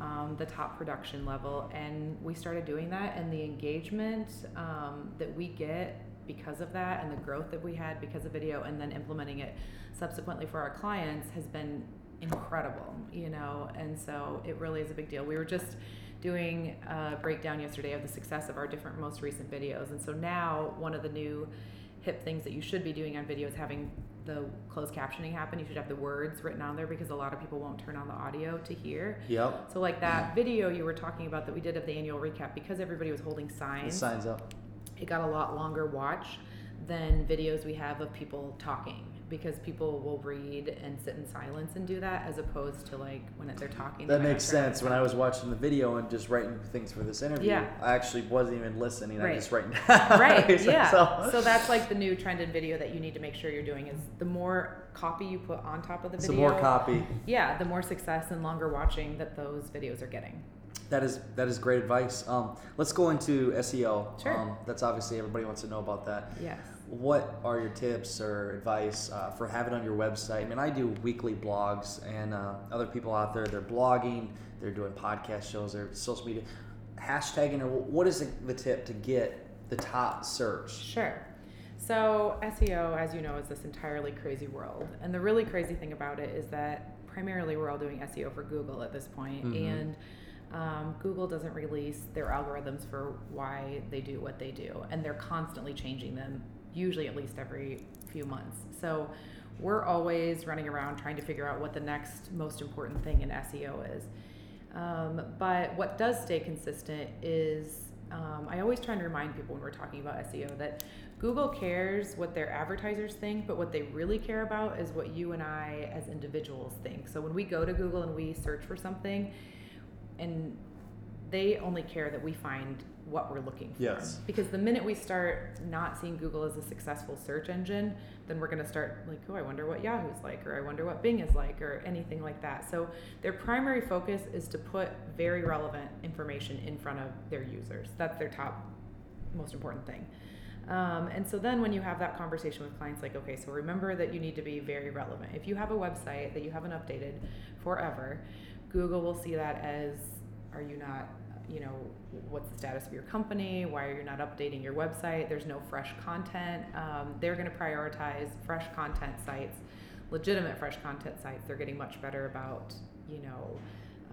[SPEAKER 2] um, the top production level. And we started doing that, and the engagement um, that we get because of that, and the growth that we had because of video, and then implementing it subsequently for our clients has been incredible. You know, and so it really is a big deal. We were just doing a breakdown yesterday of the success of our different most recent videos, and so now one of the new hip things that you should be doing on video is having the closed captioning happen. You should have the words written on there because a lot of people won't turn on the audio to hear.
[SPEAKER 1] Yep.
[SPEAKER 2] So like that video you were talking about that we did of the annual recap because everybody was holding
[SPEAKER 1] The
[SPEAKER 2] signs,
[SPEAKER 1] signs up.
[SPEAKER 2] it got a lot longer watch than videos we have of people talking because people will read and sit in silence and do that as opposed to like when they're talking.
[SPEAKER 1] That makes sense. When I was watching the video and just writing things for this interview,
[SPEAKER 2] Yeah.
[SPEAKER 1] I actually wasn't even listening. I
[SPEAKER 2] Right.
[SPEAKER 1] just writing down.
[SPEAKER 2] right yeah
[SPEAKER 1] so-
[SPEAKER 2] so that's like the new trend in video that you need to make sure you're doing is the more copy you put on top of the
[SPEAKER 1] video.
[SPEAKER 2] video
[SPEAKER 1] more copy.
[SPEAKER 2] yeah the more success and longer watching that those videos are getting
[SPEAKER 1] That is that is great advice. Um, let's go into SEO.
[SPEAKER 2] Sure.
[SPEAKER 1] Um, that's obviously everybody wants to know about that.
[SPEAKER 2] yes
[SPEAKER 1] What are your tips or advice uh, for having on your website? I mean, I do weekly blogs, and uh, other people out there they're blogging, they're doing podcast shows, they're social media, hashtagging. Or what is the, the tip to get the top search?
[SPEAKER 2] Sure. So, SEO, as you know, is this entirely crazy world. And the really crazy thing about it is that primarily we're all doing SEO for Google at this point,
[SPEAKER 1] Mhm.
[SPEAKER 2] And um, Google doesn't release their algorithms for why they do what they do. And they're constantly changing them, usually at least every few months. So, we're always running around trying to figure out what the next most important thing in SEO is. Um, but what does stay consistent is um, I always try and remind people when we're talking about SEO that Google cares what their advertisers think, but what they really care about is what you and I as individuals think. So when we go to Google and we search for something, and they only care that we find what we're looking for.
[SPEAKER 1] Yes.
[SPEAKER 2] Because the minute we start not seeing Google as a successful search engine, then we're going to start like, oh, I wonder what Yahoo's like, or I wonder what Bing is like, or anything like that. So their primary focus is to put very relevant information in front of their users. That's their top most important thing. Um, and so then when you have that conversation with clients, like, okay, so remember that you need to be very relevant. If you have a website that you haven't updated forever, Google will see that as, are you not, you know, what's the status of your company? Why are you not updating your website? There's no fresh content. Um, they're going to prioritize fresh content sites, legitimate fresh content sites. They're getting much better about, you know,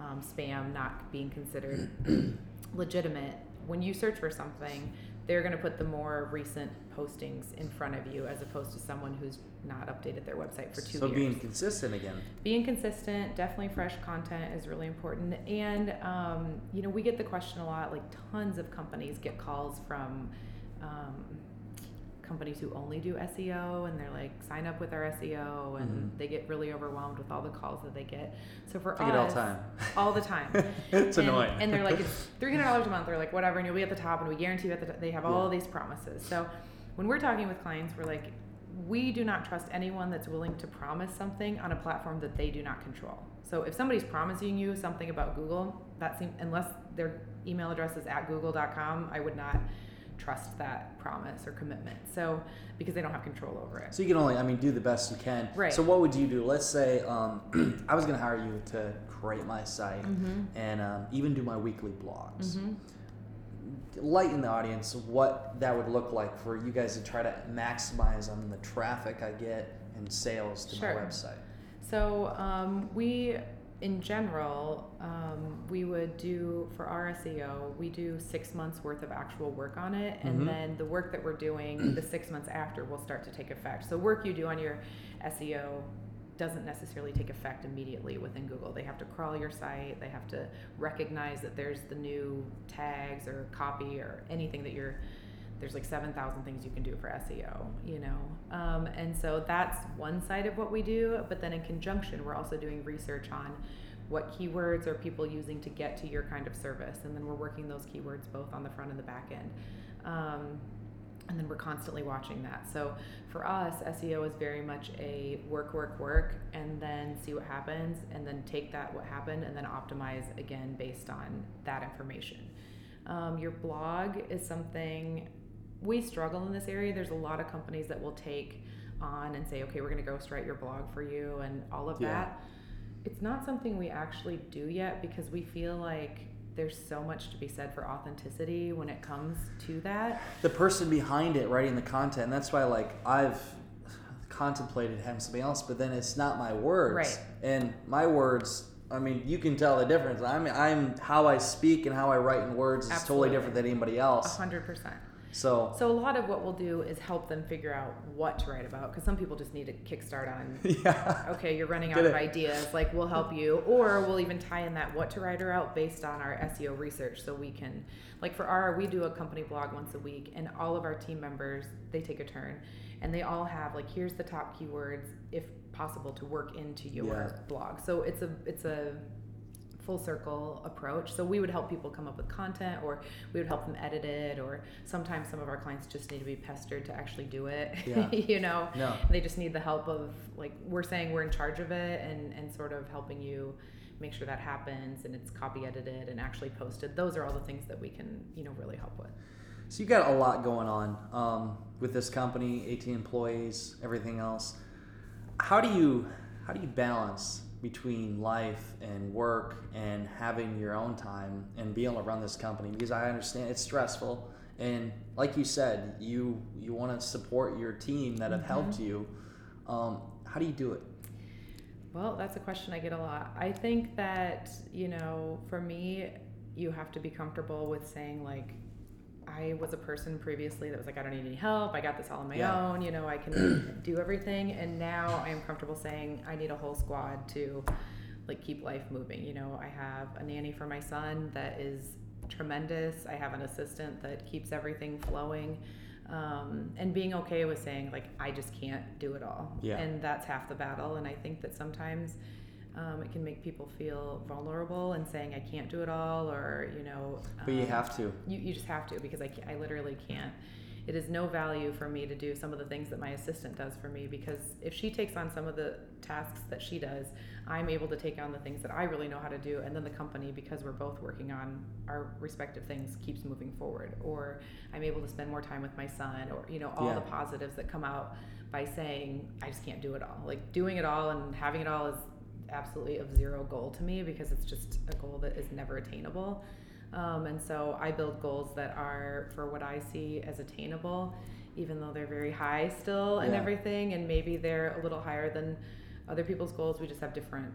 [SPEAKER 2] um, spam not being considered legitimate. When you search for something, they're going to put the more recent postings in front of you as opposed to someone who's not updated their website for two
[SPEAKER 1] so
[SPEAKER 2] years
[SPEAKER 1] being consistent again.
[SPEAKER 2] being consistent definitely fresh content is really important and um, you know we get the question a lot like tons of companies get calls from um, companies who only do seo and they're like sign up with our seo and
[SPEAKER 1] Mhm.
[SPEAKER 2] they get really overwhelmed with all the calls that they get so for us
[SPEAKER 1] all time.
[SPEAKER 2] all the time
[SPEAKER 1] it's
[SPEAKER 2] and,
[SPEAKER 1] annoying.
[SPEAKER 2] and they're like it's $300 a month or like whatever and you'll be at the top and we guarantee you at the they have all
[SPEAKER 1] Yeah.
[SPEAKER 2] these promises so when we're talking with clients we're like we do not trust anyone that's willing to promise something on a platform that they do not control so if somebody's promising you something about google that seems unless their email address is at google.com i would not trust that promise or commitment so because they don't have control over it
[SPEAKER 1] So you can only, I mean, do the best you can.
[SPEAKER 2] Right.
[SPEAKER 1] So what would you do? Let's say um, I was going to hire you to create my site
[SPEAKER 2] mm-hmm.
[SPEAKER 1] and um, even do my weekly blogs.
[SPEAKER 2] Mm-hmm.
[SPEAKER 1] Lighten the audience what that would look like for you guys to try to maximize on the traffic I get and sales to
[SPEAKER 2] Sure.
[SPEAKER 1] my website.
[SPEAKER 2] So um, we, in general, um, we would do for our SEO, we do six months worth of actual work on it, and
[SPEAKER 1] Mhm.
[SPEAKER 2] then the work that we're doing the six months after will start to take effect. So work you do on your SEO doesn't necessarily take effect immediately within Google. They have to crawl your site. They have to recognize that there's the new tags or copy or anything that you're. There's like seven thousand things you can do for SEO, you know, um, and so that's one side of what we do. But then in conjunction, we're also doing research on what keywords are people using to get to your kind of service, and then we're working those keywords both on the front and the back end. Um, and then we're constantly watching that. So for us, SEO is very much a work, work, work, and then see what happens, and then take that what happened, and then optimize again based on that information. Um, your blog is something we struggle in this area. There's a lot of companies that will take on and say, okay, we're going to ghost write your blog for you, and all of yeah. that. It's not something we actually do yet because we feel like there's so much to be said for authenticity when it comes to that.
[SPEAKER 1] The person behind it writing the content, that's why like I've contemplated having something else, but then it's not my words.
[SPEAKER 2] Right.
[SPEAKER 1] And my words, I mean, you can tell the difference. I'm I'm how I speak and how I write in words is Absolutely. totally different than anybody else.
[SPEAKER 2] A hundred percent.
[SPEAKER 1] So,
[SPEAKER 2] so a lot of what we'll do is help them figure out what to write about because some people just need a kickstart on.
[SPEAKER 1] Yeah.
[SPEAKER 2] Okay, you're running out of ideas. Like we'll help you, or we'll even tie in that what to write her out based on our SEO research, so we can, like for our, we do a company blog once a week, and all of our team members they take a turn, and they all have like here's the top keywords if possible to work into your yeah. blog. So it's a it's a full circle approach. So we would help people come up with content or we would help them edit it or sometimes some of our clients just need to be pestered to actually do it.
[SPEAKER 1] Yeah.
[SPEAKER 2] you know?
[SPEAKER 1] No.
[SPEAKER 2] They just need the help of like we're saying we're in charge of it and, and sort of helping you make sure that happens and it's copy edited and actually posted. Those are all the things that we can, you know, really help with.
[SPEAKER 1] So you've got a lot going on um, with this company, 18 employees, everything else. How do you how do you balance between life and work and having your own time and being able to run this company because I understand it's stressful. And like you said you you want to support your team that have mm-hmm. helped you. Um, how do you do it?
[SPEAKER 2] Well that's a question I get a lot. I think that you know for me you have to be comfortable with saying like I was a person previously that was like, I don't need any help. I got this all on my yeah. own. You know, I can do everything. And now I am comfortable saying I need a whole squad to like keep life moving. You know, I have a nanny for my son that is tremendous. I have an assistant that keeps everything flowing. Um, and being okay with saying like I just can't do it all.
[SPEAKER 1] Yeah.
[SPEAKER 2] And that's half the battle. And I think that sometimes um, it can make people feel vulnerable and saying I can't do it all, or you know.
[SPEAKER 1] But you um, have to.
[SPEAKER 2] You, you just have to because I, I literally can't. It is no value for me to do some of the things that my assistant does for me because if she takes on some of the tasks that she does, I'm able to take on the things that I really know how to do, and then the company, because we're both working on our respective things, keeps moving forward. Or I'm able to spend more time with my son, or you know, all yeah. the positives that come out by saying I just can't do it all. Like doing it all and having it all is absolutely of zero goal to me because it's just a goal that is never attainable. Um, and so I build goals that are for what I see as attainable, even though they're very high still and yeah. everything. And maybe they're a little higher than other people's goals. We just have different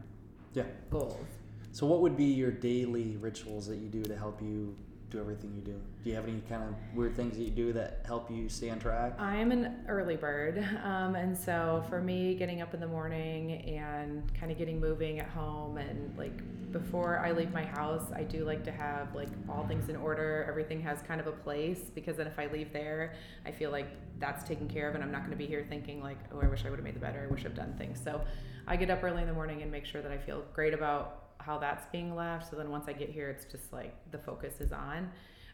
[SPEAKER 1] yeah.
[SPEAKER 2] goals.
[SPEAKER 1] So, what would be your daily rituals that you do to help you do everything you do? Do you have any kind of weird things that you do that help you stay on track?
[SPEAKER 2] I'm an early bird. Um, and so for me, getting up in the morning and kind of getting moving at home and like before I leave my house, I do like to have like all things in order. Everything has kind of a place because then if I leave there, I feel like that's taken care of and I'm not going to be here thinking like, oh, I wish I would have made the better. I wish I've done things. So I get up early in the morning and make sure that I feel great about how that's being left. So then once I get here, it's just like the focus is on.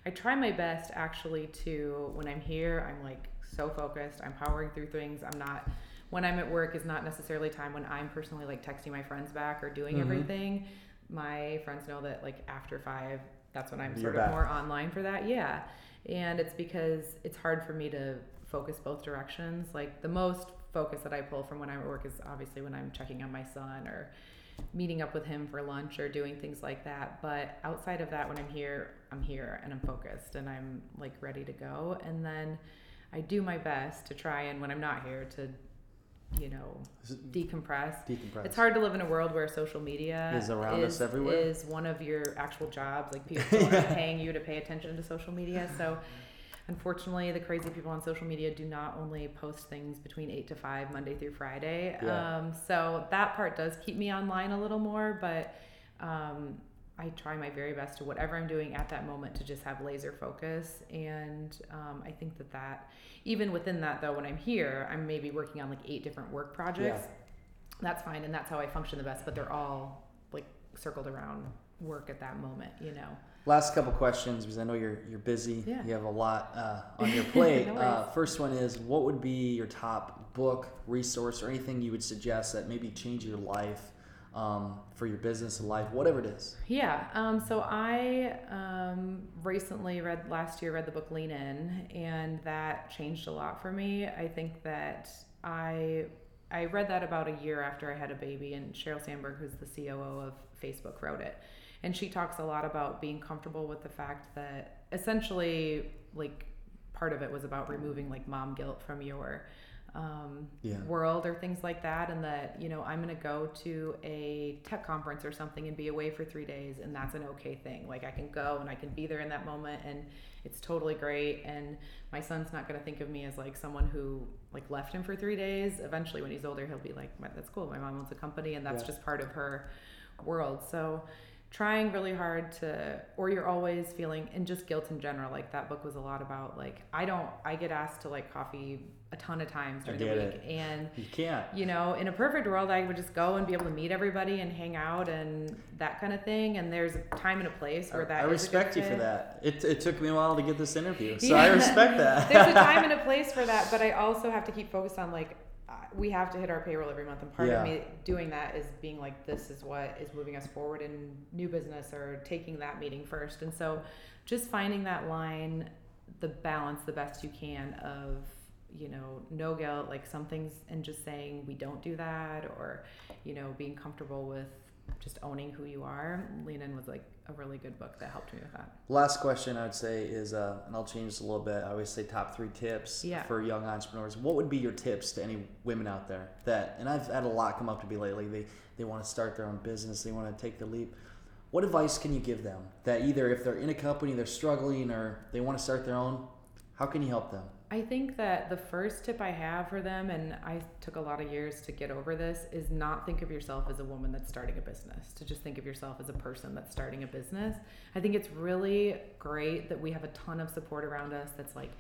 [SPEAKER 2] I try my best actually to, when I'm here, I'm like so focused. I'm powering through things. I'm not, when I'm at work is not necessarily time when I'm personally like texting my friends back or doing mm-hmm. everything. My friends know that like after five, that's when I'm You're sort of back. more online for that. Yeah. And it's because it's hard for me to focus both directions. Like the most focus that I pull from when I'm at work is obviously when I'm checking on my son or meeting up with him for lunch or doing things like that. But outside of that, when I'm here, I'm here and I'm focused and I'm like ready to go. And then I do my best to try and when I'm not here to you know decompress.
[SPEAKER 1] Decompress.
[SPEAKER 2] It's hard to live in a world where social media
[SPEAKER 1] is around is, us everywhere.
[SPEAKER 2] Is one of your actual jobs. Like people yeah. are paying you to pay attention to social media. So unfortunately, the crazy people on social media do not only post things between eight to five, Monday through Friday.
[SPEAKER 1] Yeah.
[SPEAKER 2] Um, so that part does keep me online a little more, but um, I try my very best to whatever I'm doing at that moment to just have laser focus. And um, I think that that, even within that though, when I'm here, I'm maybe working on like eight different work projects. Yeah. That's fine, and that's how I function the best. But they're all like circled around work at that moment, you know.
[SPEAKER 1] Last couple questions because I know you're you're busy.
[SPEAKER 2] Yeah.
[SPEAKER 1] You have a lot uh, on your plate.
[SPEAKER 2] No
[SPEAKER 1] uh, first one is what would be your top book, resource, or anything you would suggest that maybe change your life um, for your business and life, whatever it is.
[SPEAKER 2] Yeah. Um, so I um, recently read last year read the book Lean In, and that changed a lot for me. I think that I I read that about a year after I had a baby, and Sheryl Sandberg, who's the COO of Facebook, wrote it, and she talks a lot about being comfortable with the fact that essentially, like, part of it was about removing like mom guilt from your um,
[SPEAKER 1] Yeah.
[SPEAKER 2] world or things like that and that you know i'm going to go to a tech conference or something and be away for three days and that's an okay thing. Like i can go and i can be there in that moment and it's totally great. And my son's not going to think of me as like someone who like left him for three days. Eventually when he's older he'll be like that's cool. My mom owns a company and that's
[SPEAKER 1] Yeah.
[SPEAKER 2] just part of her world. So trying really hard to or you're always feeling and just guilt in general like that book was a lot about like i don't i get asked to like coffee a ton of times during the week
[SPEAKER 1] it.
[SPEAKER 2] and
[SPEAKER 1] You can't.
[SPEAKER 2] you know in a perfect world i would just go and be able to meet everybody and hang out and that kind of thing and there's a time and a place where that
[SPEAKER 1] I
[SPEAKER 2] is a good
[SPEAKER 1] respect you for that. It, it took me a while to get this interview, so
[SPEAKER 2] Yeah.
[SPEAKER 1] I respect that.
[SPEAKER 2] there's a time and a place for that but i also have to keep focused on like we have to hit our payroll every month and part
[SPEAKER 1] Yeah.
[SPEAKER 2] of me doing that is being like this is what is moving us forward in new business or taking that meeting first and so just finding that line the balance the best you can of you know no guilt like some things and just saying we don't do that or you know being comfortable with just owning who you are lean in was like a really good book that helped me with that
[SPEAKER 1] Last question I would say is, uh, and I'll change this a little bit. I always say top three tips
[SPEAKER 2] Yeah.
[SPEAKER 1] for young entrepreneurs. What would be your tips to any women out there that? And I've had a lot come up to me lately. They they want to start their own business. They want to take the leap. What advice can you give them that either if they're in a company they're struggling or they want to start their own? How can you help them?
[SPEAKER 2] I think that the first tip I have for them, and I took a lot of years to get over this, is not think of yourself as a woman that's starting a business, to just think of yourself as a person that's starting a business. I think it's really great that we have a ton of support around us that's like,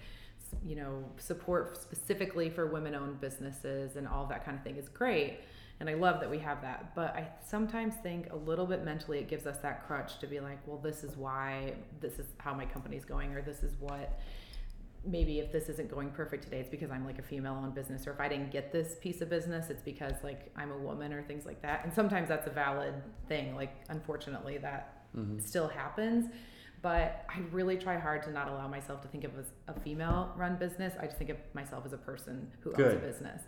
[SPEAKER 2] you know, support specifically for women owned businesses and all that kind of thing is great. And I love that we have that. But I sometimes think a little bit mentally it gives us that crutch to be like, well, this is why, this is how my company's going, or this is what maybe if this isn't going perfect today, it's because I'm like a female owned business, or if I didn't get this piece of business, it's because like I'm a woman or things like that. And sometimes that's a valid thing. Like, unfortunately, that
[SPEAKER 1] Mm-hmm.
[SPEAKER 2] still happens. But I really try hard to not allow myself to think of as a female run business. I just think of myself as a person who owns a business.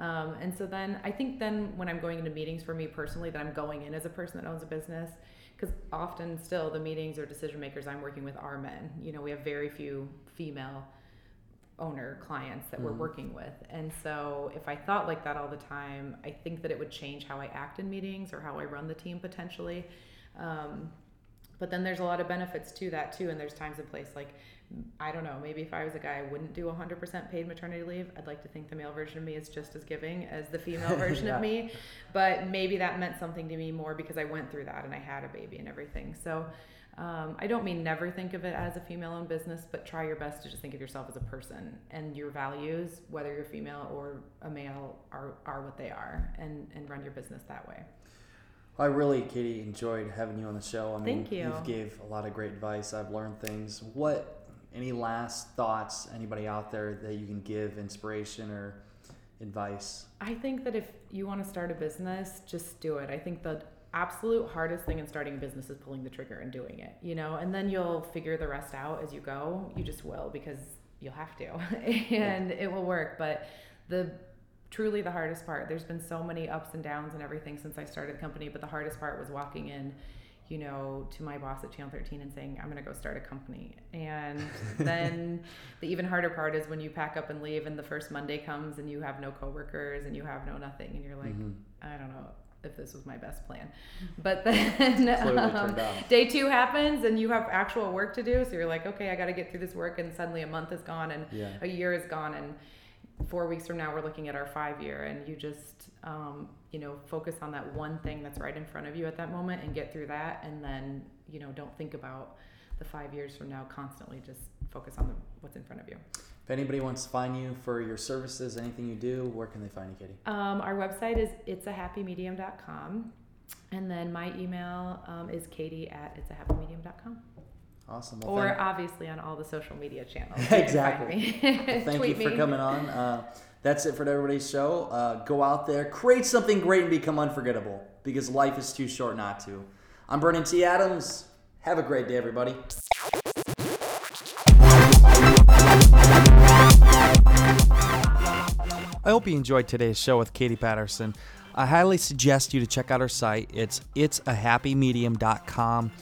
[SPEAKER 2] Um, and so then I think then when I'm going into meetings for me personally, that I'm going in as a person that owns a business. Because often still the meetings or decision makers I'm working with are men. You know, we have very few female owner clients that we're
[SPEAKER 1] Mhm.
[SPEAKER 2] working with. And so if I thought like that all the time, I think that it would change how I act in meetings or how I run the team potentially. Um, but then there's a lot of benefits to that too. And there's times and place like, I don't know, maybe if I was a guy, I wouldn't do 100% paid maternity leave. I'd like to think the male version of me is just as giving as the female version
[SPEAKER 1] Yeah.
[SPEAKER 2] of me. But maybe that meant something to me more because I went through that and I had a baby and everything. So um, I don't mean never think of it as a female owned business, but try your best to just think of yourself as a person and your values, whether you're female or a male, are, are what they are and, and run your business that way.
[SPEAKER 1] I really, Katie, enjoyed having you on the show. I mean,
[SPEAKER 2] Thank you.
[SPEAKER 1] You've gave a lot of great advice. I've learned things. What, any last thoughts, anybody out there that you can give inspiration or advice?
[SPEAKER 2] I think that if you want to start a business, just do it. I think the absolute hardest thing in starting a business is pulling the trigger and doing it, you know, and then you'll figure the rest out as you go. You just will because you'll have to and it will work. But the truly the hardest part, there's been so many ups and downs and everything since I started the company, but the hardest part was walking in you know, to my boss at Channel 13 and saying, I'm going to go start a company. And then the even harder part is when you pack up and leave and the first Monday comes and you have no coworkers and you have no nothing and you're like,
[SPEAKER 1] Mhm.
[SPEAKER 2] I don't know. if this was my best plan. But then um, day two happens and you have actual work to do. So you're like, okay, I got to get through this work. And suddenly a month is gone and yeah. a year is gone. And four weeks from now, we're looking at our five year. And you just, um, you know, focus on that one thing that's right in front of you at that moment and get through that. And then, you know, don't think about the five years from now constantly. Just focus on the, what's in front of you.
[SPEAKER 1] If anybody wants to find you for your services, anything you do, where can they find you, Katie?
[SPEAKER 2] Um, our website is it'sahappymedium.com. And then my email um, is katie at it'sahappymedium.com.
[SPEAKER 1] Awesome.
[SPEAKER 2] Well, or thank- obviously on all the social media channels.
[SPEAKER 1] exactly. well, thank you for me. coming on. Uh, that's it for everybody's show. Uh, go out there, create something great, and become unforgettable because life is too short not to. I'm Brandon T. Adams. Have a great day, everybody. I hope you enjoyed today's show with Katie Patterson. I highly suggest you to check out our site. It's it'sahappymedium.com.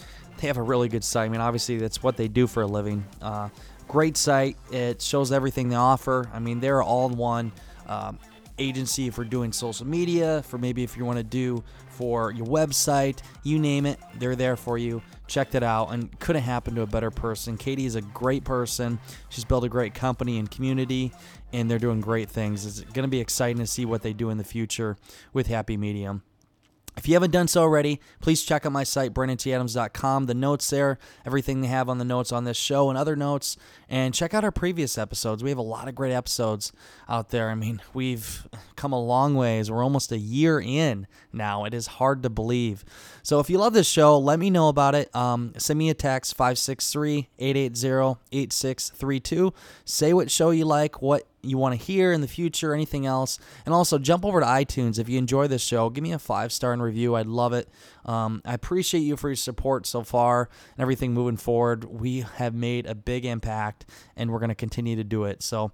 [SPEAKER 1] They have a really good site. I mean, obviously, that's what they do for a living. Uh, great site. It shows everything they offer. I mean, they're all in one um, agency for doing social media, for maybe if you want to do for your website, you name it, they're there for you. Check it out and couldn't happen to a better person. Katie is a great person. She's built a great company and community, and they're doing great things. It's going to be exciting to see what they do in the future with Happy Medium. If you haven't done so already, please check out my site, BrandonTAdams.com. The notes there, everything they have on the notes on this show and other notes, and check out our previous episodes. We have a lot of great episodes out there. I mean, we've come a long ways. We're almost a year in now. It is hard to believe. So if you love this show, let me know about it. Um, send me a text, 563 880 8632. Say what show you like, what you want to hear in the future, anything else. And also jump over to iTunes if you enjoy this show. Give me a five star and review. I'd love it. Um, I appreciate you for your support so far and everything moving forward. We have made a big impact and we're going to continue to do it. So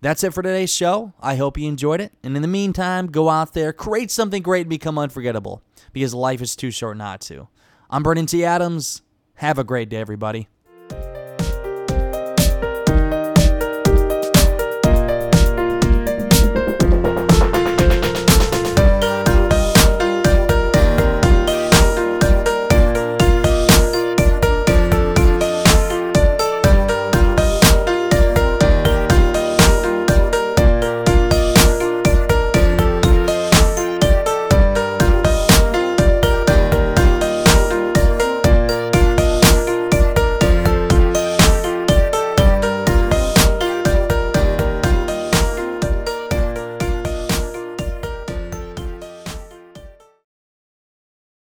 [SPEAKER 1] that's it for today's show. I hope you enjoyed it. And in the meantime, go out there, create something great, and become unforgettable because life is too short not to. I'm Brandon T. Adams. Have a great day, everybody.